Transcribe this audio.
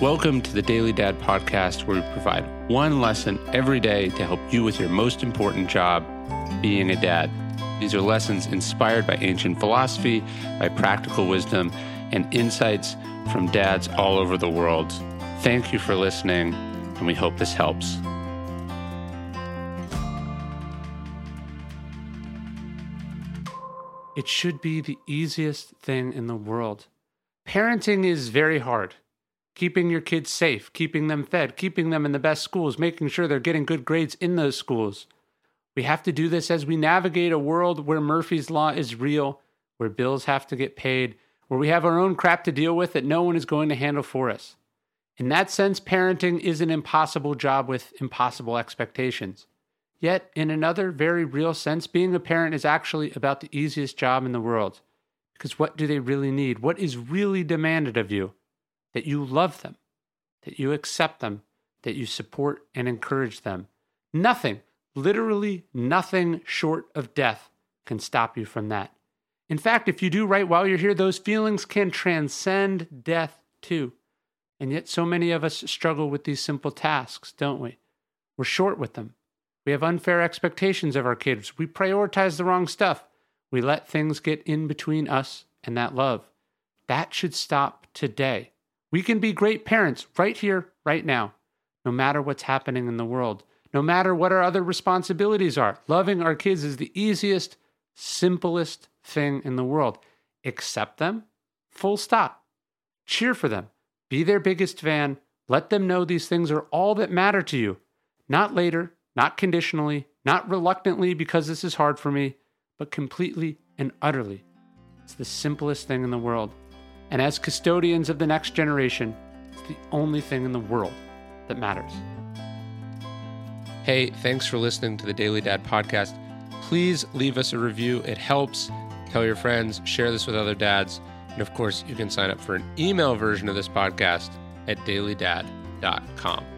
Welcome to the Daily Dad podcast, where we provide one lesson every day to help you with your most important job, being a dad. These are lessons inspired by ancient philosophy, by practical wisdom, and insights from dads all over the world. Thank you for listening, and we hope this helps. It should be the easiest thing in the world. Parenting is very hard keeping your kids safe, keeping them fed, keeping them in the best schools, making sure they're getting good grades in those schools. We have to do this as we navigate a world where Murphy's Law is real, where bills have to get paid, where we have our own crap to deal with that no one is going to handle for us. In that sense, parenting is an impossible job with impossible expectations. Yet, in another very real sense, being a parent is actually about the easiest job in the world. Because what do they really need? What is really demanded of you? That you love them, that you accept them, that you support and encourage them. Nothing, literally nothing short of death can stop you from that. In fact, if you do right while you're here, those feelings can transcend death too. And yet, so many of us struggle with these simple tasks, don't we? We're short with them. We have unfair expectations of our kids. We prioritize the wrong stuff. We let things get in between us and that love. That should stop today. We can be great parents right here, right now, no matter what's happening in the world, no matter what our other responsibilities are. Loving our kids is the easiest, simplest thing in the world. Accept them, full stop. Cheer for them, be their biggest fan. Let them know these things are all that matter to you. Not later, not conditionally, not reluctantly because this is hard for me, but completely and utterly. It's the simplest thing in the world. And as custodians of the next generation, it's the only thing in the world that matters. Hey, thanks for listening to the Daily Dad podcast. Please leave us a review, it helps. Tell your friends, share this with other dads. And of course, you can sign up for an email version of this podcast at dailydad.com.